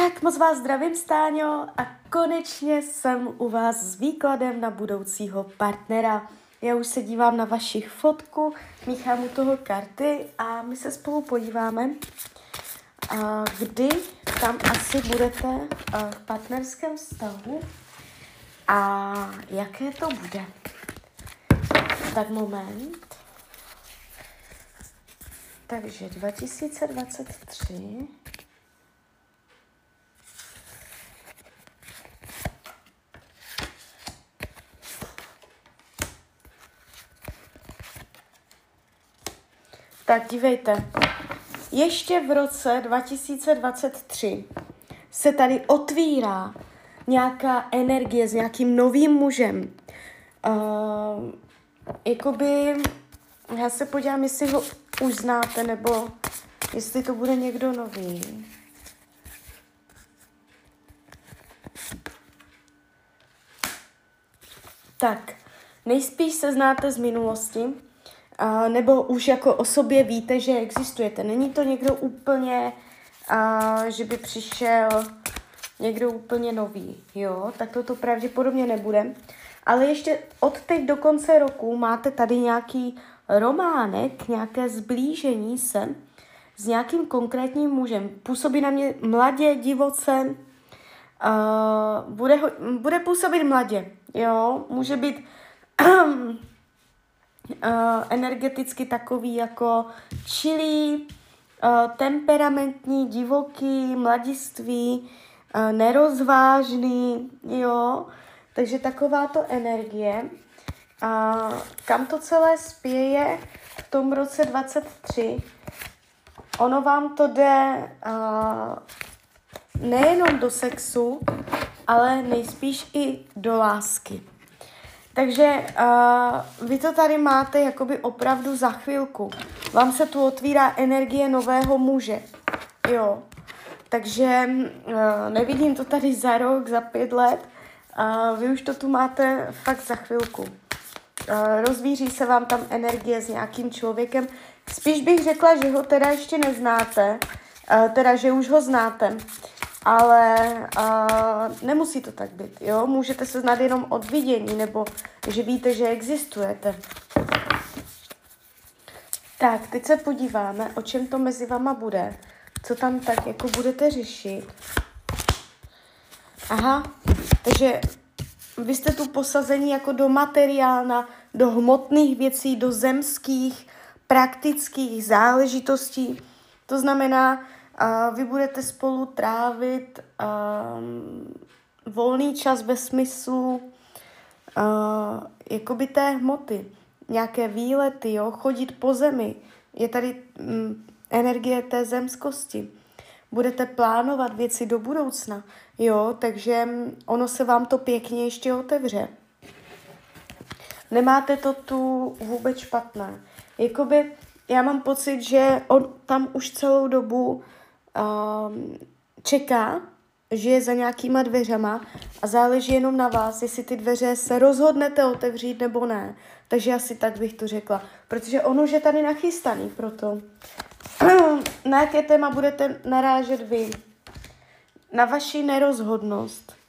Tak moc vás zdravím, Stáňo, a konečně jsem u vás s výkladem na budoucího partnera. Já už se dívám na vaši fotku, míchám u toho karty a my se spolu podíváme, kdy tam asi budete v partnerském vztahu a jaké to bude. Tak moment. Takže 2023. Tak dívejte, ještě v roce 2023 se tady otvírá nějaká energie s nějakým novým mužem. Uh, jakoby, já se podívám, jestli ho už znáte, nebo jestli to bude někdo nový. Tak, nejspíš se znáte z minulosti, a, nebo už jako o sobě víte, že existujete. Není to někdo úplně, a, že by přišel někdo úplně nový, jo, tak to to pravděpodobně nebude. Ale ještě od teď do konce roku máte tady nějaký románek, nějaké zblížení se s nějakým konkrétním mužem. Působí na mě mladě, divoce, uh, bude, ho, bude působit mladě, jo, může být uh, energeticky takový jako čilý, uh, temperamentní, divoký, mladiství, uh, nerozvážný, jo, takže takováto energie. A kam to celé spěje v tom roce 23? Ono vám to jde nejenom do sexu, ale nejspíš i do lásky. Takže uh, vy to tady máte jakoby opravdu za chvilku. Vám se tu otvírá energie nového muže. Jo. Takže uh, nevidím to tady za rok, za pět let. Uh, vy už to tu máte fakt za chvilku. Uh, rozvíří se vám tam energie s nějakým člověkem. Spíš bych řekla, že ho teda ještě neznáte, uh, teda, že už ho znáte, ale uh, nemusí to tak být, jo? Můžete se znát jenom od vidění, nebo že víte, že existujete. Tak, teď se podíváme, o čem to mezi vama bude, co tam tak jako budete řešit. Aha, takže vy jste tu posazení jako do materiálna, do hmotných věcí, do zemských, praktických záležitostí. To znamená, uh, vy budete spolu trávit uh, volný čas ve smyslu uh, jakoby té hmoty, nějaké výlety, jo, chodit po zemi. Je tady um, energie té zemskosti budete plánovat věci do budoucna, jo, takže ono se vám to pěkně ještě otevře. Nemáte to tu vůbec špatné. Jakoby já mám pocit, že on tam už celou dobu um, čeká, že je za nějakýma dveřama a záleží jenom na vás, jestli ty dveře se rozhodnete otevřít nebo ne. Takže asi tak bych to řekla. Protože on už je tady nachystaný proto. na jaké téma budete narážet vy? Na vaši nerozhodnost.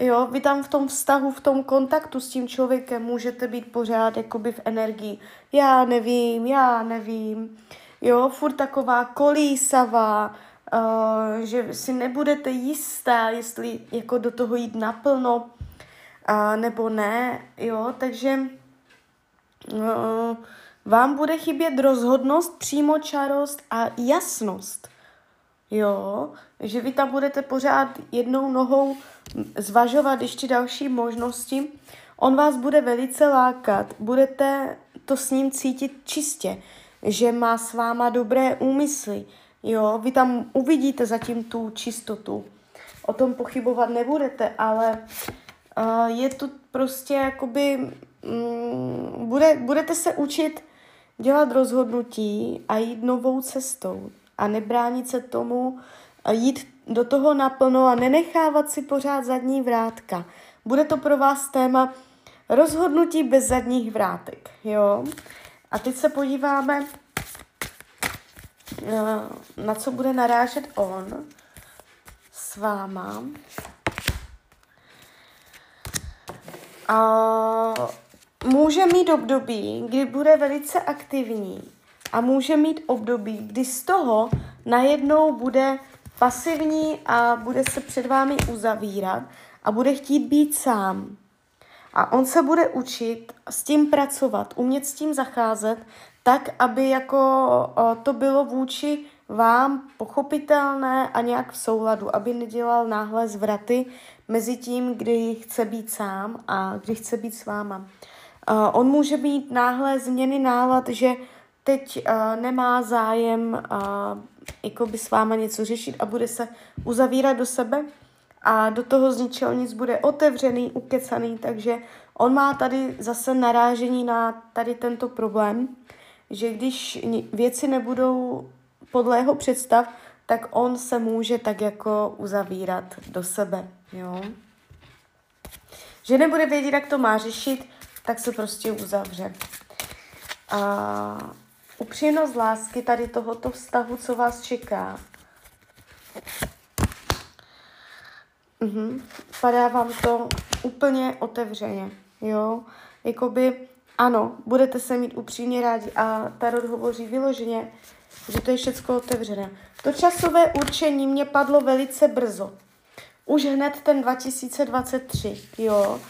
Jo, vy tam v tom vztahu, v tom kontaktu s tím člověkem můžete být pořád jakoby v energii. Já nevím, já nevím. Jo, furt taková kolísavá, uh, že si nebudete jistá, jestli jako do toho jít naplno, uh, nebo ne, jo, takže uh, vám bude chybět rozhodnost, přímočarost a jasnost. Jo, že vy tam budete pořád jednou nohou zvažovat ještě další možnosti. On vás bude velice lákat, budete to s ním cítit čistě, že má s váma dobré úmysly. Jo, vy tam uvidíte zatím tu čistotu. O tom pochybovat nebudete, ale uh, je to prostě jakoby, um, bude, budete se učit dělat rozhodnutí a jít novou cestou a nebránit se tomu, jít do toho naplno a nenechávat si pořád zadní vrátka. Bude to pro vás téma rozhodnutí bez zadních vrátek, jo? A teď se podíváme, na co bude narážet on s váma. A může mít období, kdy bude velice aktivní a může mít období, kdy z toho najednou bude pasivní a bude se před vámi uzavírat a bude chtít být sám. A on se bude učit s tím pracovat, umět s tím zacházet, tak, aby jako to bylo vůči vám pochopitelné a nějak v souladu, aby nedělal náhle zvraty mezi tím, kdy chce být sám a kdy chce být s váma. on může být náhle změny nálad, že teď nemá zájem jako by s váma něco řešit a bude se uzavírat do sebe a do toho z ničeho nic bude otevřený, ukecaný, takže on má tady zase narážení na tady tento problém, že když věci nebudou podle jeho představ, tak on se může tak jako uzavírat do sebe, jo. Že nebude vědět, jak to má řešit, tak se prostě uzavře. A upřímnost lásky tady tohoto vztahu, co vás čeká. Mhm. Padá vám to úplně otevřeně, jo. Jakoby, ano, budete se mít upřímně rádi a Tarot hovoří vyloženě, že to je všecko otevřené. To časové určení mě padlo velice brzo. Už hned ten 2023, jo.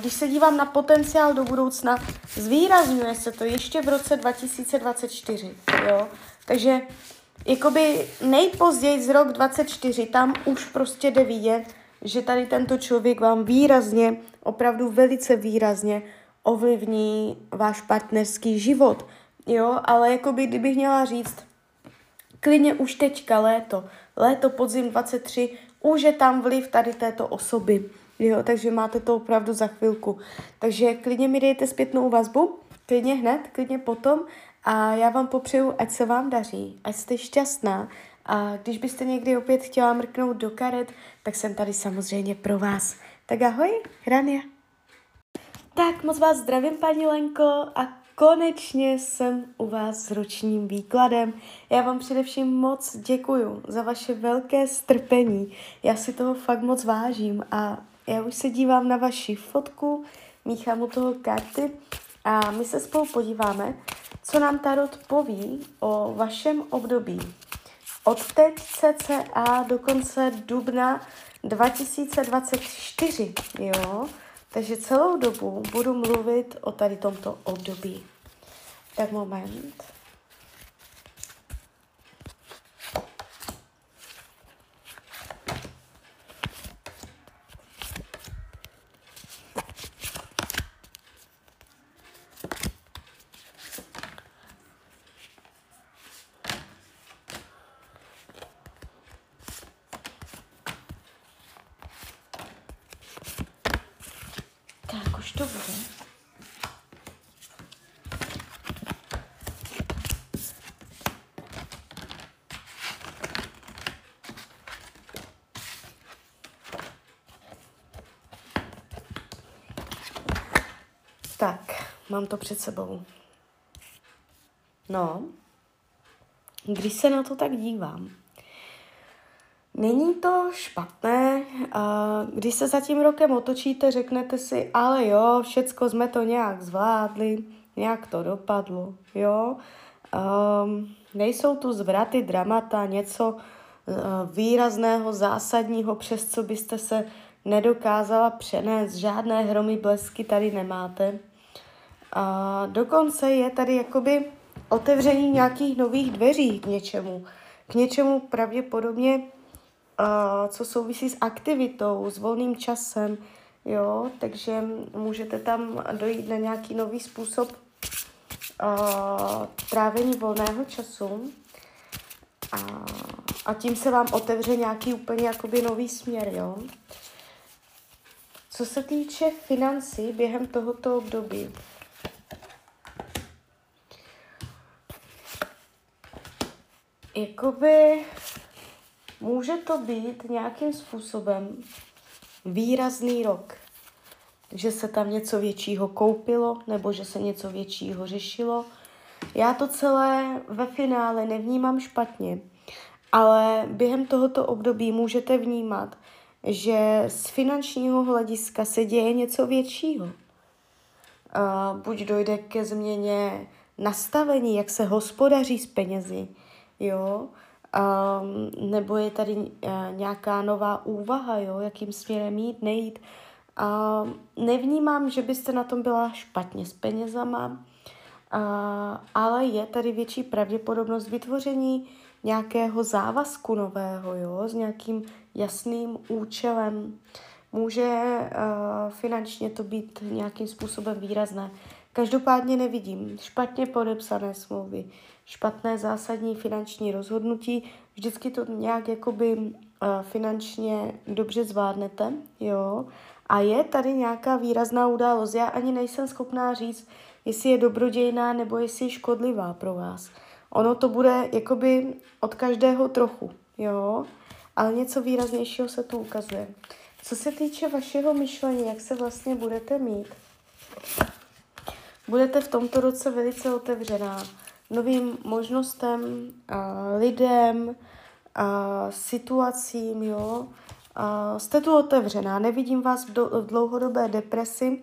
Když se dívám na potenciál do budoucna, zvýrazňuje se to ještě v roce 2024, jo. Takže jakoby nejpozději z rok 24, tam už prostě jde vidět, že tady tento člověk vám výrazně, opravdu velice výrazně ovlivní váš partnerský život. Jo, ale jakoby kdybych měla říct, klidně už teďka léto, léto, podzim 23, už je tam vliv tady této osoby. Jo, takže máte to opravdu za chvilku. Takže klidně mi dejte zpětnou vazbu, klidně hned, klidně potom a já vám popřeju, ať se vám daří, ať jste šťastná a když byste někdy opět chtěla mrknout do karet, tak jsem tady samozřejmě pro vás. Tak ahoj, Rania. Tak moc vás zdravím, paní Lenko, a konečně jsem u vás s ročním výkladem. Já vám především moc děkuju za vaše velké strpení. Já si toho fakt moc vážím a já už se dívám na vaši fotku, míchám u toho karty a my se spolu podíváme, co nám Tarot poví o vašem období. Od teď cca do konce dubna 2024, jo? Takže celou dobu budu mluvit o tady tomto období. Tak moment. to bude? Tak, mám to před sebou. No, když se na to tak dívám, Není to špatné, když se za tím rokem otočíte, řeknete si, ale jo, všecko jsme to nějak zvládli, nějak to dopadlo, jo. Um, nejsou tu zvraty, dramata, něco uh, výrazného, zásadního, přes co byste se nedokázala přenést, žádné hromy blesky tady nemáte. A dokonce je tady jakoby otevření nějakých nových dveří k něčemu. K něčemu pravděpodobně co souvisí s aktivitou, s volným časem, jo, takže můžete tam dojít na nějaký nový způsob uh, trávení volného času a, a tím se vám otevře nějaký úplně jakoby nový směr, jo. Co se týče financí během tohoto období, jakoby Může to být nějakým způsobem výrazný rok, že se tam něco většího koupilo nebo že se něco většího řešilo. Já to celé ve finále nevnímám špatně, ale během tohoto období můžete vnímat, že z finančního hlediska se děje něco většího. Uh, buď dojde ke změně nastavení, jak se hospodaří s penězi, jo, um, nebo je tady uh, nějaká nová úvaha, jo, jakým směrem jít, nejít. Uh, nevnímám, že byste na tom byla špatně s penězama, uh, ale je tady větší pravděpodobnost vytvoření nějakého závazku nového, jo, s nějakým jasným účelem. Může uh, finančně to být nějakým způsobem výrazné. Každopádně nevidím špatně podepsané smlouvy, špatné zásadní finanční rozhodnutí. Vždycky to nějak jakoby uh, finančně dobře zvládnete, jo. A je tady nějaká výrazná událost. Já ani nejsem schopná říct, jestli je dobrodějná nebo jestli je škodlivá pro vás. Ono to bude jakoby od každého trochu, jo, ale něco výraznějšího se tu ukazuje. Co se týče vašeho myšlení, jak se vlastně budete mít, budete v tomto roce velice otevřená novým možnostem, lidem, situacím, jo. Jste tu otevřená, nevidím vás v dlouhodobé depresi,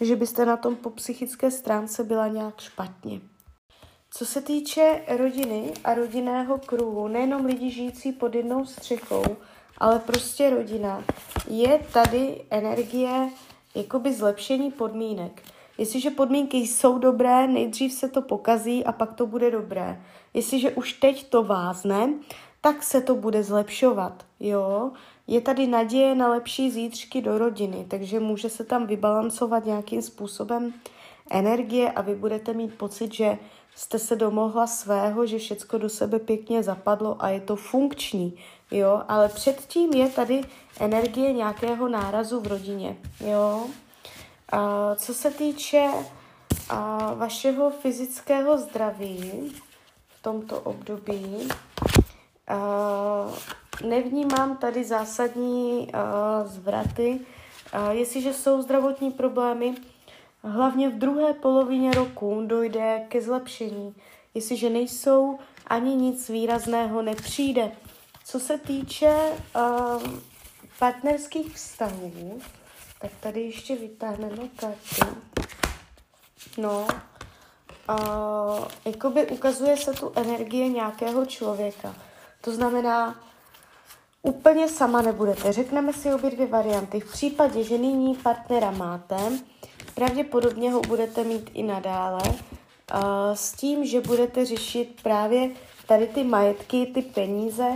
že byste na tom po psychické stránce byla nějak špatně. Co se týče rodiny a rodinného kruhu, nejenom lidi žijící pod jednou střechou, ale prostě rodina, je tady energie jakoby zlepšení podmínek. Jestliže podmínky jsou dobré, nejdřív se to pokazí a pak to bude dobré. Jestliže už teď to vázne, tak se to bude zlepšovat, jo. Je tady naděje na lepší zítřky do rodiny, takže může se tam vybalancovat nějakým způsobem energie a vy budete mít pocit, že jste se domohla svého, že všecko do sebe pěkně zapadlo a je to funkční, jo, ale předtím je tady energie nějakého nárazu v rodině, jo. Co se týče a vašeho fyzického zdraví v tomto období, a nevnímám tady zásadní zvraty. Jestliže jsou zdravotní problémy, Hlavně v druhé polovině roku dojde ke zlepšení. Jestliže nejsou, ani nic výrazného nepřijde. Co se týče partnerských vztahů, tak tady ještě vytáhneme kartu. No, uh, jakoby ukazuje se tu energie nějakého člověka. To znamená, úplně sama nebudete. Řekneme si obě dvě varianty. V případě, že nyní partnera máte, Pravděpodobně ho budete mít i nadále s tím, že budete řešit právě tady ty majetky, ty peníze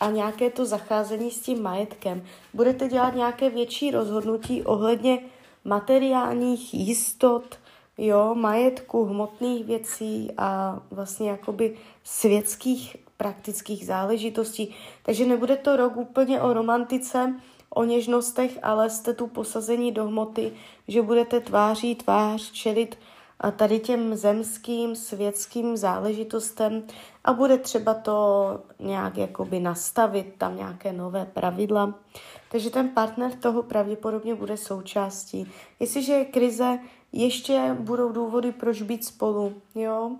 a nějaké to zacházení s tím majetkem. Budete dělat nějaké větší rozhodnutí ohledně materiálních jistot, jo, majetku, hmotných věcí a vlastně jakoby světských praktických záležitostí. Takže nebude to rok úplně o romantice, o něžnostech, ale jste tu posazení do hmoty, že budete tváří tvář čelit tady těm zemským, světským záležitostem a bude třeba to nějak jakoby nastavit, tam nějaké nové pravidla. Takže ten partner toho pravděpodobně bude součástí. Jestliže je krize, ještě budou důvody, proč být spolu, jo.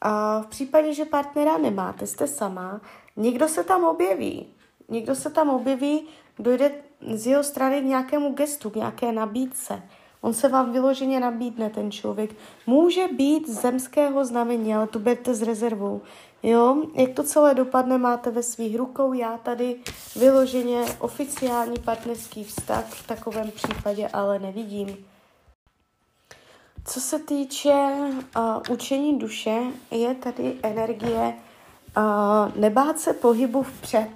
A v případě, že partnera nemáte, jste sama, někdo se tam objeví. Někdo se tam objeví, dojde z jeho strany k nějakému gestu, k nějaké nabídce. On se vám vyloženě nabídne, ten člověk. Může být zemského znamení, ale tu berte s rezervou. Jo, jak to celé dopadne, máte ve svých rukou. Já tady vyloženě oficiální partnerský vztah v takovém případě ale nevidím. Co se týče uh, učení duše, je tady energie uh, nebát se pohybu vpřed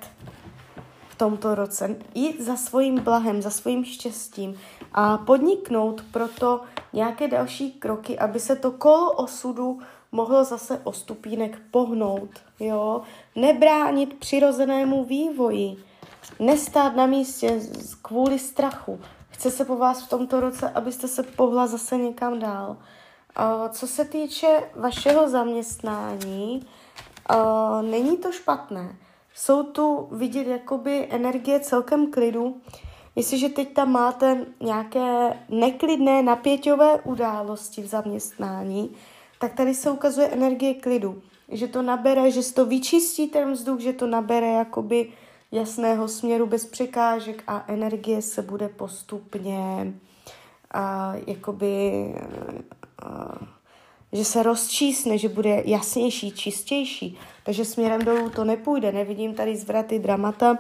tomto roce. Jít za svým blahem, za svým štěstím a podniknout proto nějaké další kroky, aby se to kolo osudu mohlo zase o stupínek pohnout. Jo? Nebránit přirozenému vývoji, nestát na místě kvůli strachu. Chce se po vás v tomto roce, abyste se pohla zase někam dál. Co se týče vašeho zaměstnání, není to špatné jsou tu vidět jakoby energie celkem klidu. Jestliže teď tam máte nějaké neklidné napěťové události v zaměstnání, tak tady se ukazuje energie klidu. že to nabere, že to vyčistí ten vzduch, že to nabere jakoby jasného směru bez překážek a energie se bude postupně a, jakoby a, že se rozčísne, že bude jasnější, čistější. Takže směrem dolů to nepůjde. Nevidím tady zvraty dramata.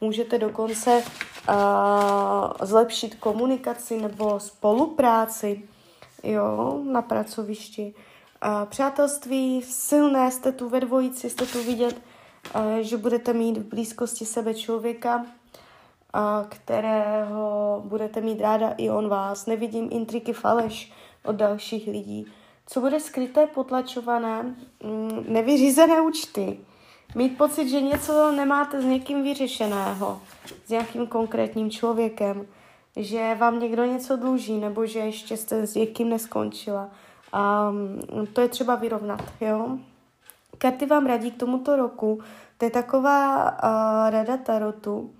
Můžete dokonce uh, zlepšit komunikaci nebo spolupráci jo, na pracovišti. Uh, přátelství silné, jste tu ve dvojici, jste tu vidět, uh, že budete mít v blízkosti sebe člověka, kterého budete mít ráda i on vás. Nevidím intriky faleš od dalších lidí. Co bude skryté, potlačované, mm, nevyřízené účty. Mít pocit, že něco nemáte s někým vyřešeného, s nějakým konkrétním člověkem, že vám někdo něco dluží, nebo že ještě jste s někým neskončila. A mm, to je třeba vyrovnat, jo. Karty vám radí k tomuto roku, to je taková uh, rada tarotu,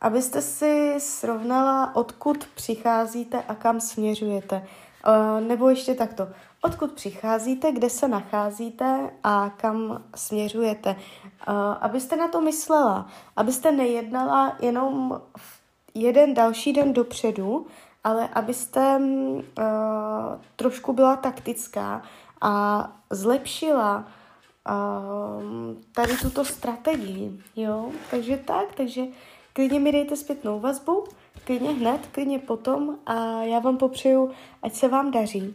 abyste si srovnala, odkud přicházíte a kam směřujete. Uh, nebo ještě takto, odkud přicházíte, kde se nacházíte a kam směřujete. Abyste na to myslela, abyste nejednala jenom jeden další den dopředu, ale abyste uh, trošku byla taktická a zlepšila tady tuto strategii, jo, takže tak, takže klidně mi dejte zpětnou vazbu, klidně hned, klidně potom a já vám popřeju, ať se vám daří,